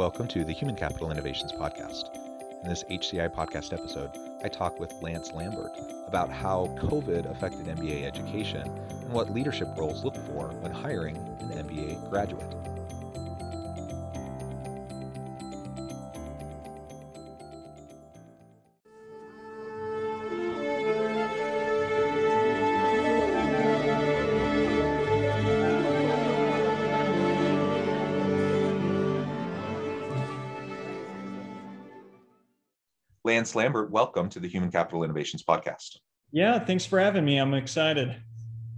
Welcome to the Human Capital Innovations Podcast. In this HCI podcast episode, I talk with Lance Lambert about how COVID affected MBA education and what leadership roles look for when hiring an MBA graduate. Lance Lambert, welcome to the Human Capital Innovations Podcast. Yeah, thanks for having me. I'm excited.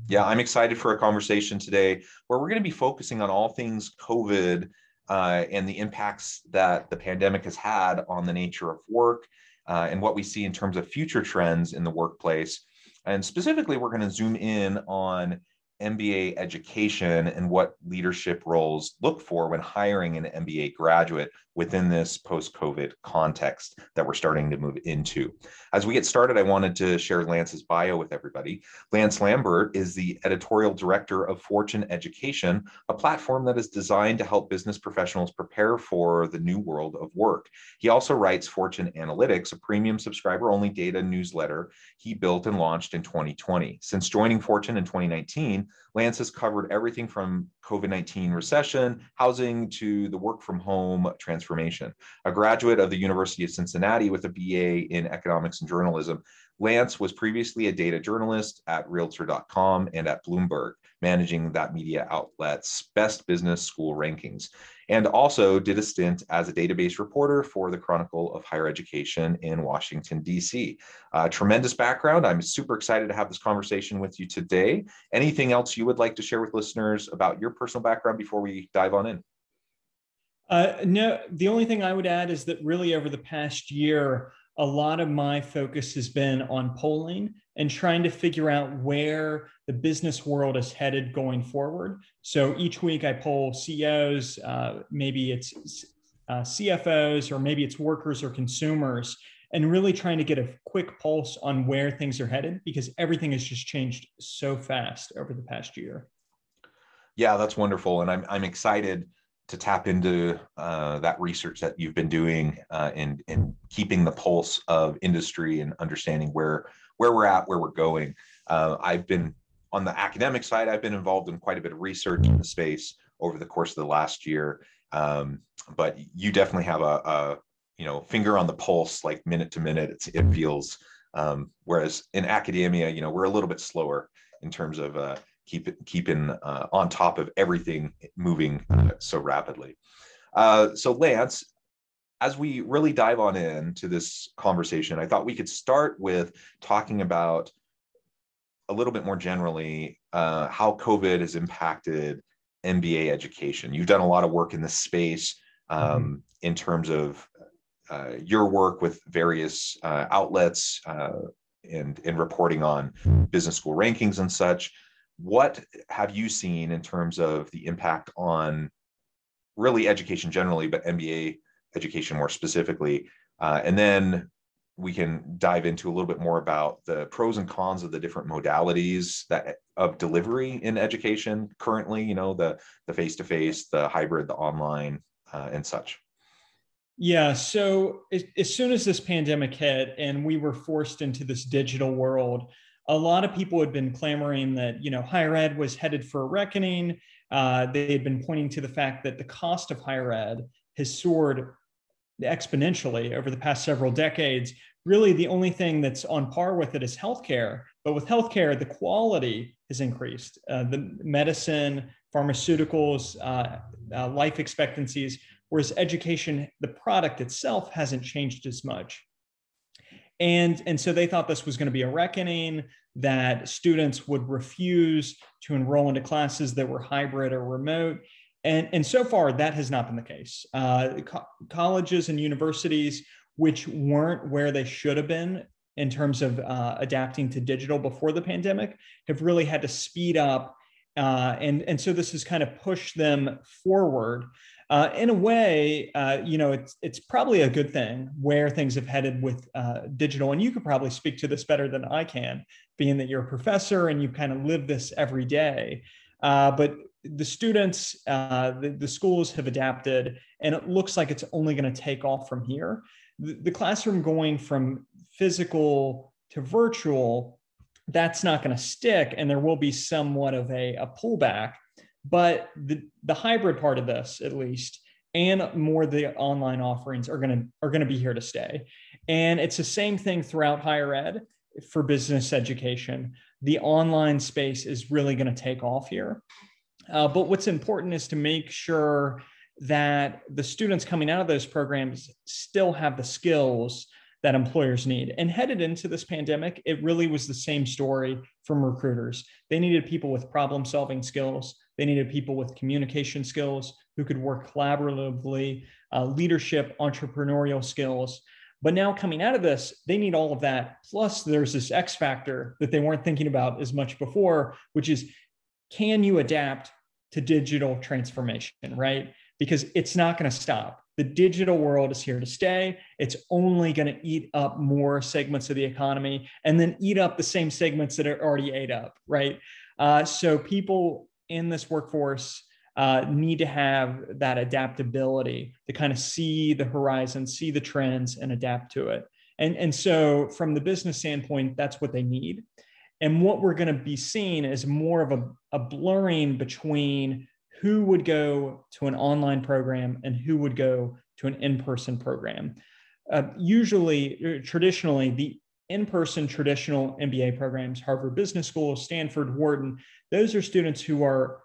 Yeah, I'm excited for a conversation today where we're going to be focusing on all things COVID uh, and the impacts that the pandemic has had on the nature of work uh, and what we see in terms of future trends in the workplace. And specifically, we're going to zoom in on MBA education and what leadership roles look for when hiring an MBA graduate within this post COVID context that we're starting to move into. As we get started, I wanted to share Lance's bio with everybody. Lance Lambert is the editorial director of Fortune Education, a platform that is designed to help business professionals prepare for the new world of work. He also writes Fortune Analytics, a premium subscriber only data newsletter he built and launched in 2020. Since joining Fortune in 2019, Lance has covered everything from COVID 19 recession, housing, to the work from home transformation. A graduate of the University of Cincinnati with a BA in economics and journalism, Lance was previously a data journalist at Realtor.com and at Bloomberg, managing that media outlet's best business school rankings, and also did a stint as a database reporter for the Chronicle of Higher Education in Washington, D.C. Uh, tremendous background. I'm super excited to have this conversation with you today. Anything else you would like to share with listeners about your personal background before we dive on in? Uh, no, the only thing I would add is that really over the past year, a lot of my focus has been on polling and trying to figure out where the business world is headed going forward. So each week I poll CEOs, uh, maybe it's uh, CFOs, or maybe it's workers or consumers, and really trying to get a quick pulse on where things are headed because everything has just changed so fast over the past year. Yeah, that's wonderful. And I'm, I'm excited to tap into uh, that research that you've been doing uh, and, and keeping the pulse of industry and understanding where where we're at, where we're going. Uh, I've been on the academic side. I've been involved in quite a bit of research in the space over the course of the last year. Um, but you definitely have a, a, you know finger on the pulse, like minute to minute. It's, it feels. Um, whereas in academia, you know, we're a little bit slower in terms of uh, keep it, keeping uh, on top of everything moving uh, so rapidly. Uh, so Lance, as we really dive on into this conversation, I thought we could start with talking about a little bit more generally uh, how COVID has impacted MBA education. You've done a lot of work in this space um, mm-hmm. in terms of uh, your work with various uh, outlets and in reporting on business school rankings and such what have you seen in terms of the impact on really education generally, but MBA education more specifically? Uh, and then we can dive into a little bit more about the pros and cons of the different modalities that of delivery in education currently. You know, the the face to face, the hybrid, the online, uh, and such. Yeah. So as, as soon as this pandemic hit and we were forced into this digital world, a lot of people had been clamoring that you know higher ed was headed for a reckoning. Uh, they had been pointing to the fact that the cost of higher ed has soared exponentially over the past several decades. Really, the only thing that's on par with it is healthcare. But with healthcare, the quality has increased. Uh, the medicine, pharmaceuticals, uh, uh life expectancies, whereas education, the product itself hasn't changed as much. And, and so they thought this was going to be a reckoning, that students would refuse to enroll into classes that were hybrid or remote. And, and so far, that has not been the case. Uh, co- colleges and universities, which weren't where they should have been in terms of uh, adapting to digital before the pandemic, have really had to speed up. Uh, and, and so this has kind of pushed them forward. Uh, in a way, uh, you know, it's, it's probably a good thing where things have headed with uh, digital. And you could probably speak to this better than I can, being that you're a professor and you kind of live this every day. Uh, but the students, uh, the, the, schools have adapted, and it looks like it's only going to take off from here. The, the, classroom going from physical to virtual, that's not going to stick, and there will be somewhat of a, a pullback. But the, the hybrid part of this, at least, and more the online offerings are going to are going to be here to stay. And it's the same thing throughout higher ed for business education. The online space is really going to take off here. Uh, but what's important is to make sure that the students coming out of those programs still have the skills that employers need. And headed into this pandemic, it really was the same story from recruiters. They needed people with problem solving skills, they needed people with communication skills who could work collaboratively, uh, leadership, entrepreneurial skills. But now coming out of this, they need all of that. Plus, there's this X factor that they weren't thinking about as much before, which is can you adapt to digital transformation, right? Because it's not going to stop. The digital world is here to stay. It's only going to eat up more segments of the economy and then eat up the same segments that are already ate up, right? Uh, so people in this workforce uh, need to have that adaptability to kind of see the horizon, see the trends, and adapt to it. And, and so, from the business standpoint, that's what they need. And what we're going to be seeing is more of a, a blurring between who would go to an online program and who would go to an in person program. Uh, usually, uh, traditionally, the in person traditional MBA programs, Harvard Business School, Stanford, Wharton, those are students who are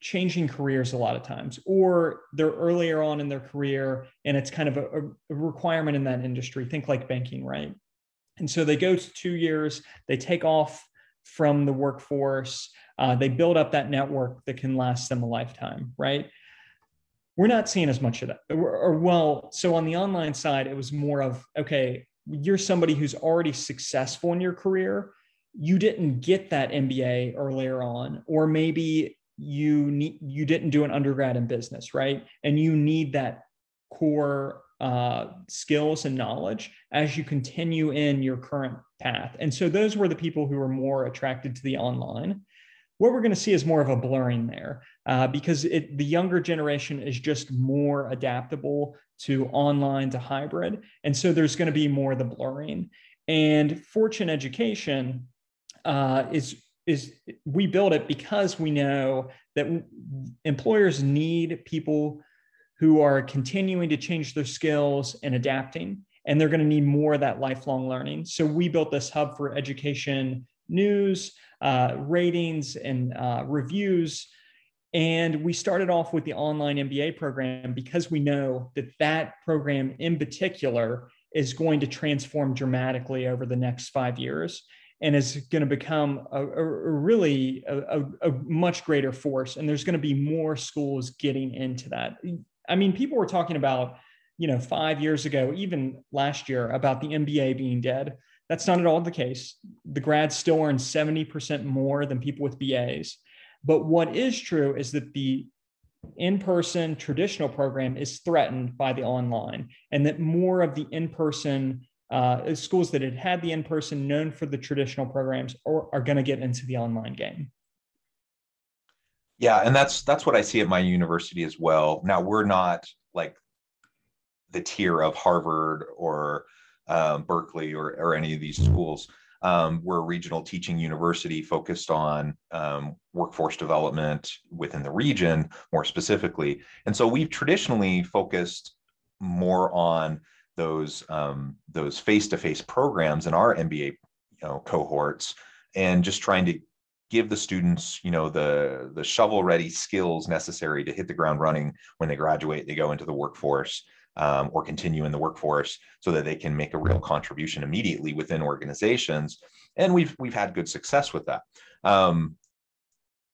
changing careers a lot of times, or they're earlier on in their career and it's kind of a, a requirement in that industry. Think like banking, right? And so they go to two years, they take off from the workforce. Uh, they build up that network that can last them a lifetime, right? We're not seeing as much of that. Or, or, well, so on the online side, it was more of okay, you're somebody who's already successful in your career. You didn't get that MBA earlier on, or maybe you need you didn't do an undergrad in business, right? And you need that core uh, skills and knowledge as you continue in your current path. And so those were the people who were more attracted to the online. What we're going to see is more of a blurring there uh, because it, the younger generation is just more adaptable to online to hybrid. And so there's going to be more the blurring. And Fortune Education uh, is is we build it because we know that employers need people who are continuing to change their skills and adapting and they're going to need more of that lifelong learning. So we built this hub for education news, uh, ratings, and uh, reviews. And we started off with the online MBA program because we know that that program in particular is going to transform dramatically over the next five years and is going to become a, a really a, a, much greater force. And there's going to be more schools getting into that. I mean, people were talking about you know, five years ago, even last year, about the MBA being dead. That's not at all the case. The grads still earn 70% more than people with BAs. But what is true is that the in person traditional program is threatened by the online, and that more of the in person uh, schools that had had the in person known for the traditional programs are, are going to get into the online game. Yeah, and that's that's what I see at my university as well. Now we're not like the tier of Harvard or um, Berkeley or, or any of these schools. Um, we're a regional teaching university focused on um, workforce development within the region more specifically. And so we've traditionally focused more on those um, those face-to-face programs in our MBA you know, cohorts and just trying to give the students you know the the shovel ready skills necessary to hit the ground running when they graduate they go into the workforce um, or continue in the workforce so that they can make a real contribution immediately within organizations. And we've we've had good success with that. Um,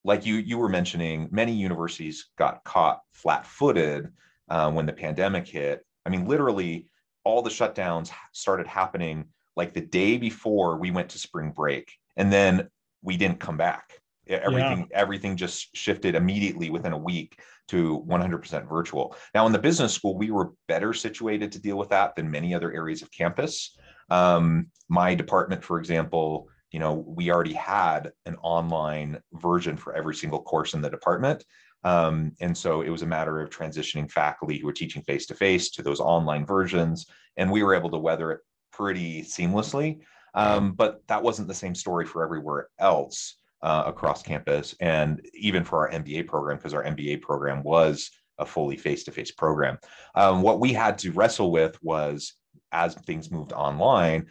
like you you were mentioning, many universities got caught flat-footed uh, when the pandemic hit. I mean, literally, all the shutdowns started happening like the day before we went to spring break, and then we didn't come back. Everything yeah. everything just shifted immediately within a week to 100% virtual. Now, in the business school, we were better situated to deal with that than many other areas of campus. Um, my department, for example, you know, we already had an online version for every single course in the department. Um, and so it was a matter of transitioning faculty who were teaching face to face to those online versions. And we were able to weather it pretty seamlessly. Um, but that wasn't the same story for everywhere else uh, across campus and even for our MBA program, because our MBA program was a fully face to face program. Um, what we had to wrestle with was as things moved online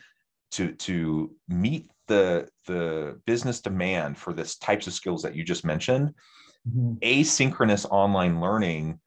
to, to meet the the business demand for this types of skills that you just mentioned mm-hmm. asynchronous online learning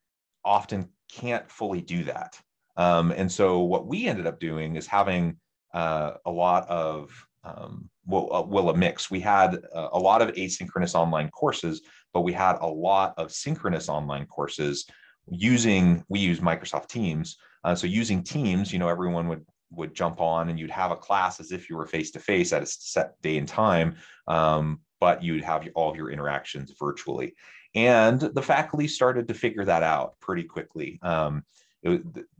often can't fully do that um, and so what we ended up doing is having uh, a lot of um, well, uh, a mix. We had uh, a lot of asynchronous online courses, but we had a lot of synchronous online courses using. We use Microsoft Teams, uh, so using Teams, you know, everyone would would jump on and you'd have a class as if you were face to face at a set day and time, um, but you'd have all of your interactions virtually. And the faculty started to figure that out pretty quickly. Um,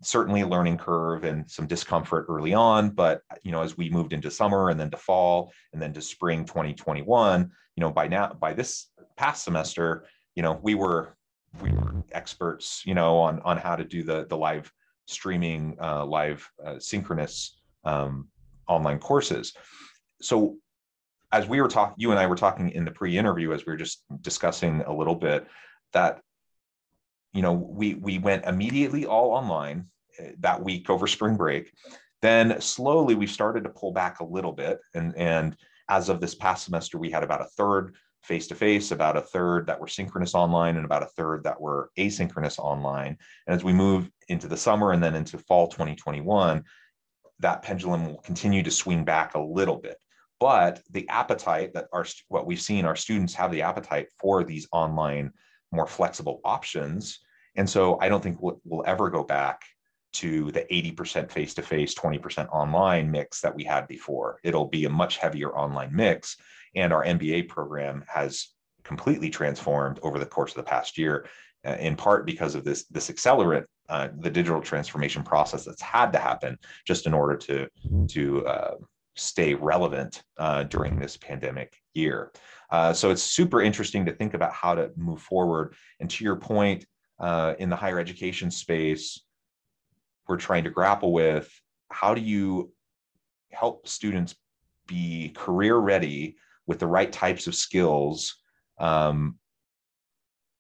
certainly a learning curve and some discomfort early on, but you know, as we moved into summer and then to fall and then to spring 2021, you know, by now, by this past semester, you know, we were we were experts, you know, on on how to do the the live streaming uh, live uh, synchronous um, online courses. So as we were talking, you and I were talking in the pre-interview as we were just discussing a little bit that you know we we went immediately all online uh, that week over spring break. Then slowly we started to pull back a little bit, and and as of this past semester, we had about a third face to face, about a third that were synchronous online, and about a third that were asynchronous online. And as we move into the summer and then into fall 2021, that pendulum will continue to swing back a little bit. But the appetite that our what we've seen, our students have the appetite for these online, more flexible options. And so I don't think we'll, we'll ever go back to the 80% face to face, 20% online mix that we had before. It'll be a much heavier online mix. And our MBA program has completely transformed over the course of the past year, uh, in part because of this, this accelerant, uh, the digital transformation process that's had to happen just in order to, to uh, stay relevant uh, during this pandemic year. Uh, so it's super interesting to think about how to move forward. And to your point, uh, in the higher education space, we're trying to grapple with how do you help students be career ready with the right types of skills um,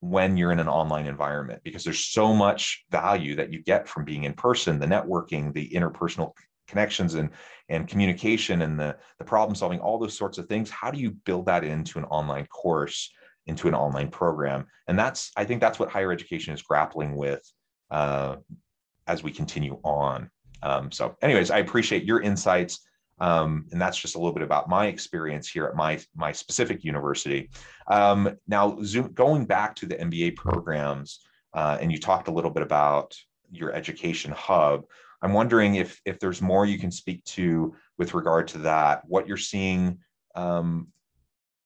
when you're in an online environment? Because there's so much value that you get from being in person the networking the interpersonal connections and and communication and the the problem solving all those sorts of things. How do you build that into an online course into an online program and that's i think that's what higher education is grappling with uh, as we continue on um, so anyways i appreciate your insights um, and that's just a little bit about my experience here at my my specific university. Um, now, Zoom, going back to the MBA programs, uh, and you talked a little bit about your education hub. I'm wondering if if there's more you can speak to with regard to that. What you're seeing um,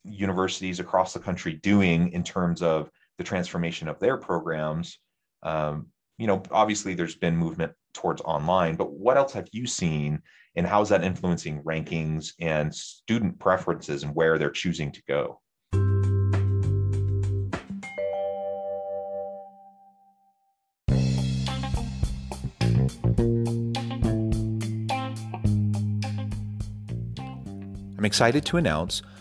universities across the country doing in terms of the transformation of their programs. Um, you know, obviously there's been movement towards online, but what else have you seen and how is that influencing rankings and student preferences and where they're choosing to go? I'm excited to announce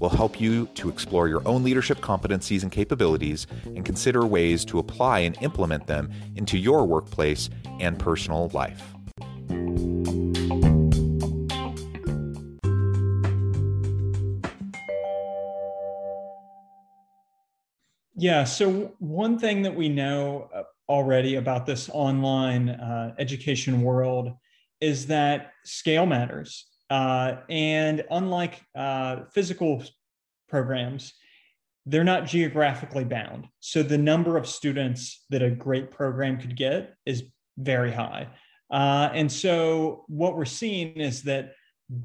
will help you to explore your own leadership competencies and capabilities and consider ways to apply and implement them into your workplace and personal life. Yeah. So, one thing that we know uh, already about this online uh, education world is that scale matters. Uh, and unlike uh, physical programs, they're not geographically bound. So, the number of students that a great program could get is very high. Uh, and so, what we're seeing is that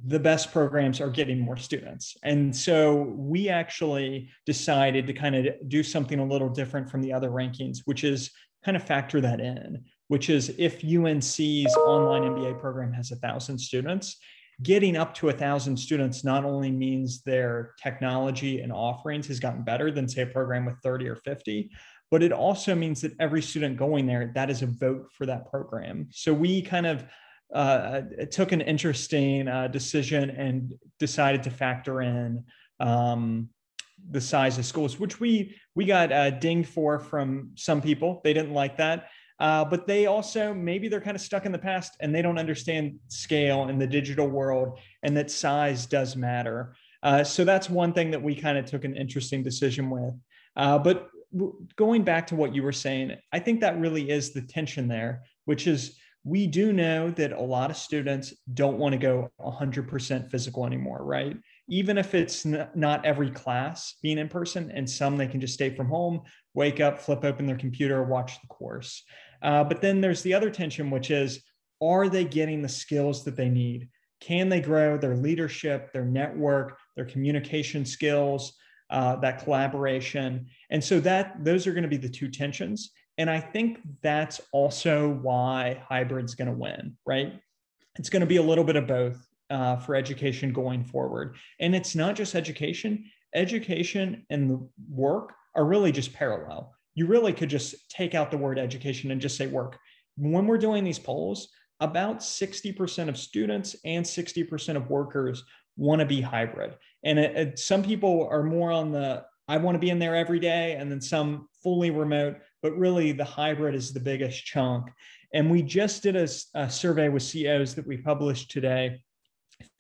the best programs are getting more students. And so we actually decided to kind of do something a little different from the other rankings, which is kind of factor that in, which is if UNC's online MBA program has a thousand students, getting up to a thousand students not only means their technology and offerings has gotten better than say a program with 30 or 50, but it also means that every student going there, that is a vote for that program. So we kind of uh, took an interesting uh, decision and decided to factor in um, the size of schools, which we we got uh, dinged for from some people. They didn't like that, uh, but they also maybe they're kind of stuck in the past and they don't understand scale in the digital world and that size does matter. Uh, so that's one thing that we kind of took an interesting decision with. Uh, but going back to what you were saying, I think that really is the tension there, which is we do know that a lot of students don't want to go 100% physical anymore, right? Even if it's not every class being in person, and some they can just stay from home, wake up, flip open their computer, watch the course. Uh, but then there's the other tension, which is are they getting the skills that they need? Can they grow their leadership, their network, their communication skills, uh, that collaboration? And so that those are going to be the two tensions. And I think that's also why hybrid's going to win, right? It's going to be a little bit of both uh, for education going forward. And it's not just education, education and the work are really just parallel. You really could just take out the word education and just say work. When we're doing these polls, about 60% of students and 60% of workers want to be hybrid. And it, it, some people are more on the I want to be in there every day, and then some fully remote but really the hybrid is the biggest chunk. And we just did a, a survey with CEOs that we published today.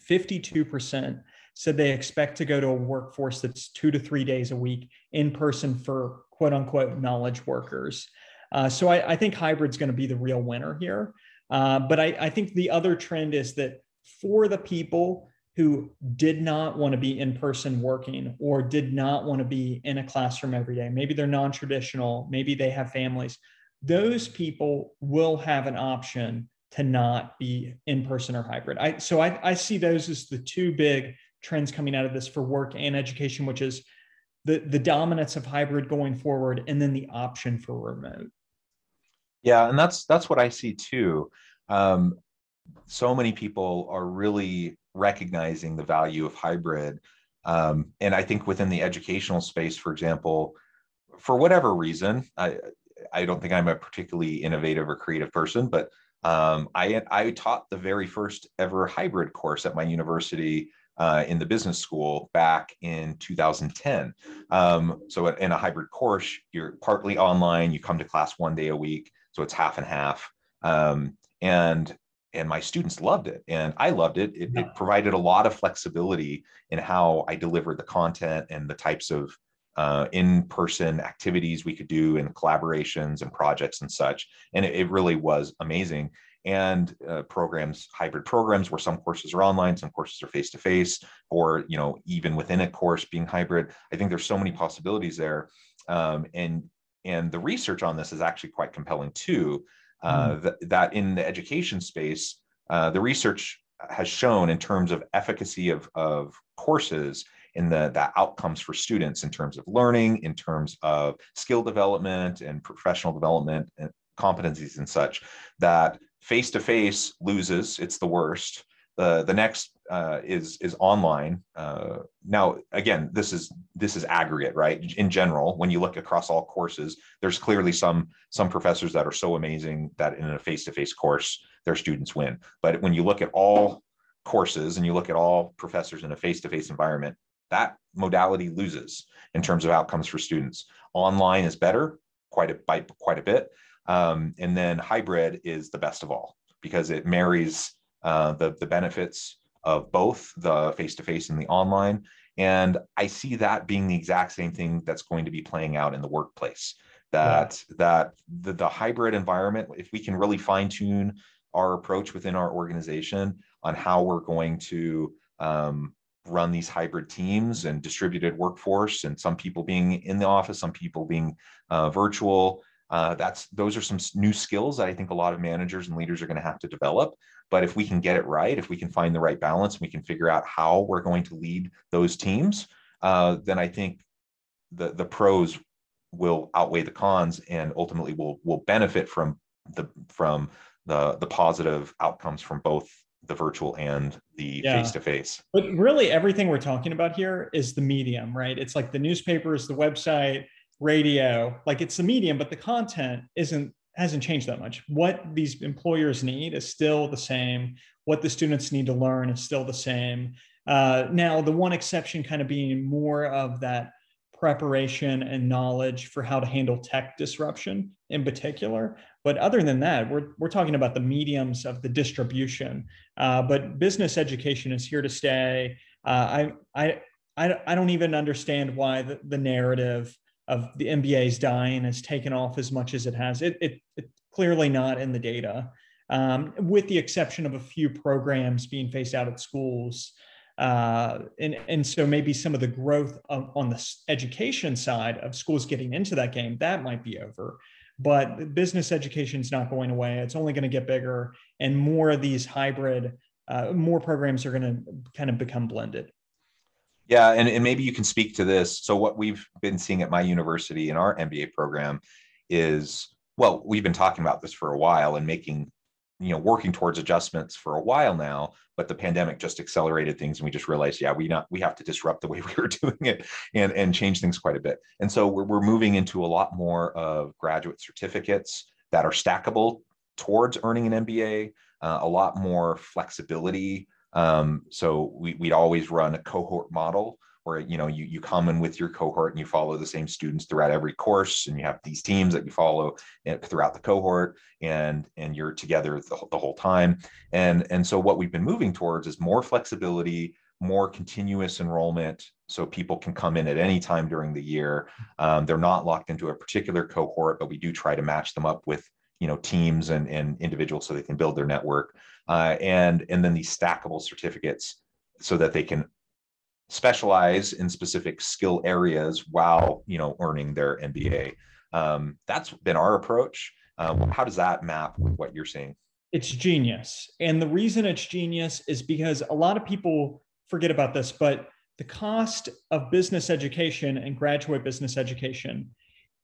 52% said they expect to go to a workforce that's two to three days a week in person for quote unquote knowledge workers. Uh, so I, I, think hybrid's going to be the real winner here. Uh, but I, I think the other trend is that for the people who did not want to be in person working or did not want to be in a classroom every day. Maybe they're non traditional, maybe they have families. Those people will have an option to not be in person or hybrid. I, so I, I see those as the two big trends coming out of this for work and education, which is the, the dominance of hybrid going forward and then the option for remote. Yeah, and that's that's what I see too. Um, so many people are really recognizing the value of hybrid. Um, and I think within the educational space, for example, for whatever reason, I, I don't think I'm a particularly innovative or creative person, but um, I, I taught the very first ever hybrid course at my university uh, in the business school back in 2010. Um, so in a hybrid course, you're partly online, you come to class one day a week, so it's half and half. Um, and and my students loved it and i loved it. it. it provided a lot of flexibility in how i delivered the content and the types of uh, in-person activities we could do and collaborations and projects and such. And it, it really was amazing. And uh, programs hybrid programs where some courses are online some courses are face to face or you know even within a course being hybrid. I think there's so many possibilities there. Um, and and the research on this is actually quite compelling too. Uh, mm. that, that in the education space, uh, the research has shown in terms of efficacy of, of courses in the, the outcomes for students in terms of learning, in terms of skill development and professional development and competencies and such, that face to face loses, it's the worst. The, the next uh, is is online. Uh, now, again, this is this is aggregate, right? In general, when you look across all courses, there's clearly some some professors that are so amazing that in a face-to-face course, their students win. But when you look at all courses and you look at all professors in a face-to-face environment, that modality loses in terms of outcomes for students. Online is better, quite a by quite a bit, um, and then hybrid is the best of all because it marries uh, the the benefits of both the face-to-face and the online. And I see that being the exact same thing that's going to be playing out in the workplace. That yeah. that the, the hybrid environment, if we can really fine-tune our approach within our organization on how we're going to um, run these hybrid teams and distributed workforce, and some people being in the office, some people being uh, virtual. Uh, that's those are some new skills that I think a lot of managers and leaders are going to have to develop. But if we can get it right, if we can find the right balance, we can figure out how we're going to lead those teams, uh, then I think the the pros will outweigh the cons and ultimately will will benefit from the from the the positive outcomes from both the virtual and the face to face. But really everything we're talking about here is the medium, right? It's like the newspapers, the website, radio, like it's the medium, but the content isn't hasn't changed that much. What these employers need is still the same. What the students need to learn is still the same. Uh, now, the one exception kind of being more of that preparation and knowledge for how to handle tech disruption in particular. But other than that, we're, we're talking about the mediums of the distribution. Uh, but business education is here to stay. Uh, I, I, I don't even understand why the, the narrative of the MBA's dying has taken off as much as it has. It, it, it clearly not in the data, um, with the exception of a few programs being phased out at schools. Uh, and, and so maybe some of the growth of, on the education side of schools getting into that game, that might be over. But business education is not going away. It's only going to get bigger, and more of these hybrid, uh, more programs are going to kind of become blended. Yeah, and, and maybe you can speak to this. So, what we've been seeing at my university in our MBA program is well, we've been talking about this for a while and making, you know, working towards adjustments for a while now. But the pandemic just accelerated things, and we just realized, yeah, we not we have to disrupt the way we were doing it and and change things quite a bit. And so we're we're moving into a lot more of graduate certificates that are stackable towards earning an MBA. Uh, a lot more flexibility um, so we, would always run a cohort model where you know you, you come in with your cohort and you follow the same students throughout every course and you have these teams that you follow throughout the cohort and and you're together the, the whole time. And and so what we've been moving towards is more flexibility more continuous enrollment so people can come in at any time during the year. Um, they're not locked into a particular cohort but we do try to match them up with you know teams and, and individuals so they can build their network. Uh, and and then these stackable certificates so that they can specialize in specific skill areas while you know earning their MBA. Um, that's been our approach. Uh, how does that map with what you're seeing? It's genius, and the reason it's genius is because a lot of people forget about this, but the cost of business education and graduate business education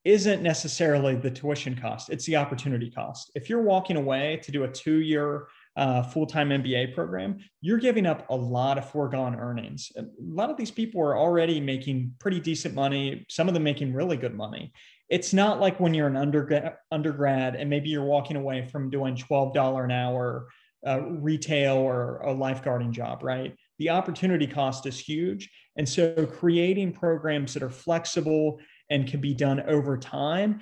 isn't necessarily the tuition cost, it's the opportunity cost. If you're walking away to do a two year uh, full time MBA program, you're giving up a lot of foregone earnings. A lot of these people are already making pretty decent money, some of them making really good money. It's not like when you're an undergrad, undergrad and maybe you're walking away from doing $12 an hour uh, retail or a lifeguarding job, right? The opportunity cost is huge. And so creating programs that are flexible and can be done over time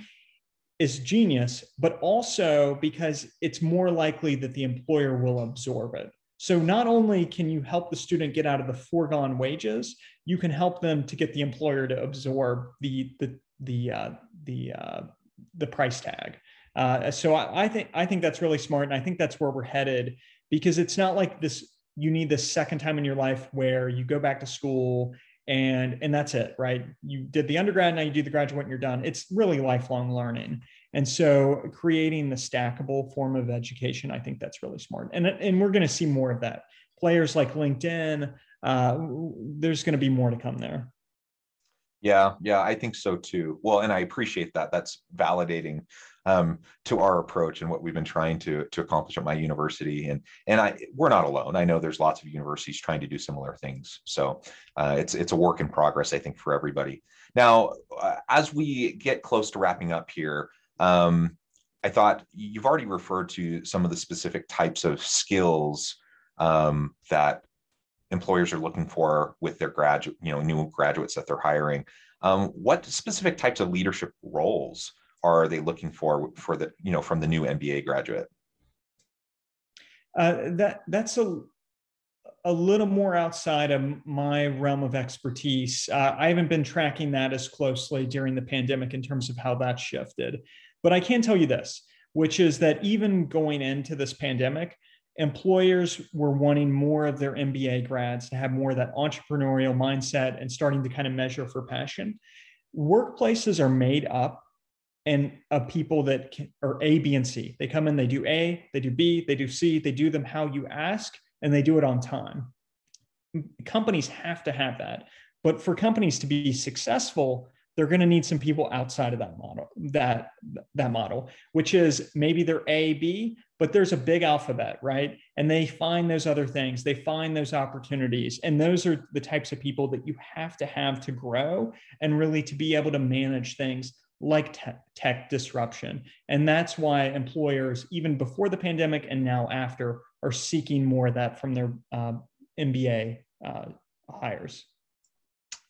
is genius, but also because it's more likely that the employer will absorb it. So not only can you help the student get out of the foregone wages, you can help them to get the employer to absorb the the the uh, the uh, the price tag. Uh, so I, I think I think that's really smart, and I think that's where we're headed because it's not like this. You need this second time in your life where you go back to school and and that's it right you did the undergrad now you do the graduate and you're done it's really lifelong learning and so creating the stackable form of education i think that's really smart and and we're going to see more of that players like linkedin uh, there's going to be more to come there. Yeah, yeah, I think so too. Well, and I appreciate that. That's validating um, to our approach and what we've been trying to to accomplish at my university. And and I we're not alone. I know there's lots of universities trying to do similar things. So uh, it's it's a work in progress, I think, for everybody. Now, uh, as we get close to wrapping up here, um, I thought you've already referred to some of the specific types of skills um, that employers are looking for with their graduate, you know, new graduates that they're hiring. Um, what specific types of leadership roles are they looking for for the, you know, from the new MBA graduate? Uh, that that's a a little more outside of my realm of expertise. Uh, I haven't been tracking that as closely during the pandemic in terms of how that shifted. But I can tell you this, which is that even going into this pandemic, employers were wanting more of their MBA grads to have more of that entrepreneurial mindset and starting to kind of measure for passion. Workplaces are made up and of people that can, are A, B, and C. They come in, they do A, they do B, they do C, they do them how you ask, and they do it on time. Companies have to have that. But for companies to be successful, they're going to need some people outside of that model that that model which is maybe they're a b but there's a big alphabet right and they find those other things they find those opportunities and those are the types of people that you have to have to grow and really to be able to manage things like tech, tech disruption and that's why employers even before the pandemic and now after are seeking more of that from their uh, mba uh, hires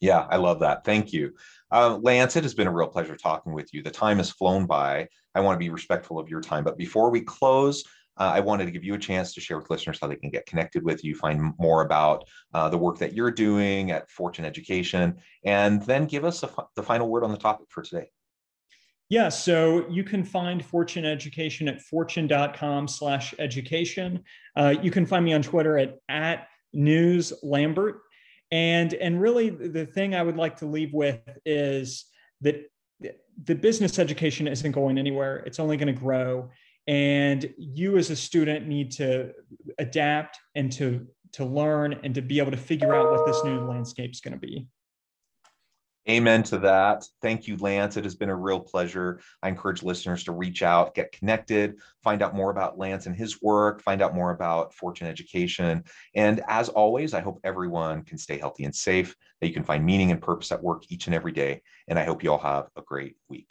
yeah, I love that. Thank you. Uh, Lance, it has been a real pleasure talking with you. The time has flown by. I want to be respectful of your time. But before we close, uh, I wanted to give you a chance to share with listeners how they can get connected with you, find more about uh, the work that you're doing at Fortune Education, and then give us the final word on the topic for today. Yeah, so you can find Fortune Education at fortune.com slash education. Uh, you can find me on Twitter at, at News Lambert, and and really the thing i would like to leave with is that the business education isn't going anywhere. It's only going to grow. And you as a student need to adapt and to to learn and to be able to figure out what this new landscape is going to be Amen to that. Thank you, Lance. It has been a real pleasure. I encourage listeners to reach out, get connected, find out more about Lance and his work, find out more about Fortune Education. And as always, I hope everyone can stay healthy and safe, that you can find meaning and purpose at work each and every day. And I hope you all have a great week.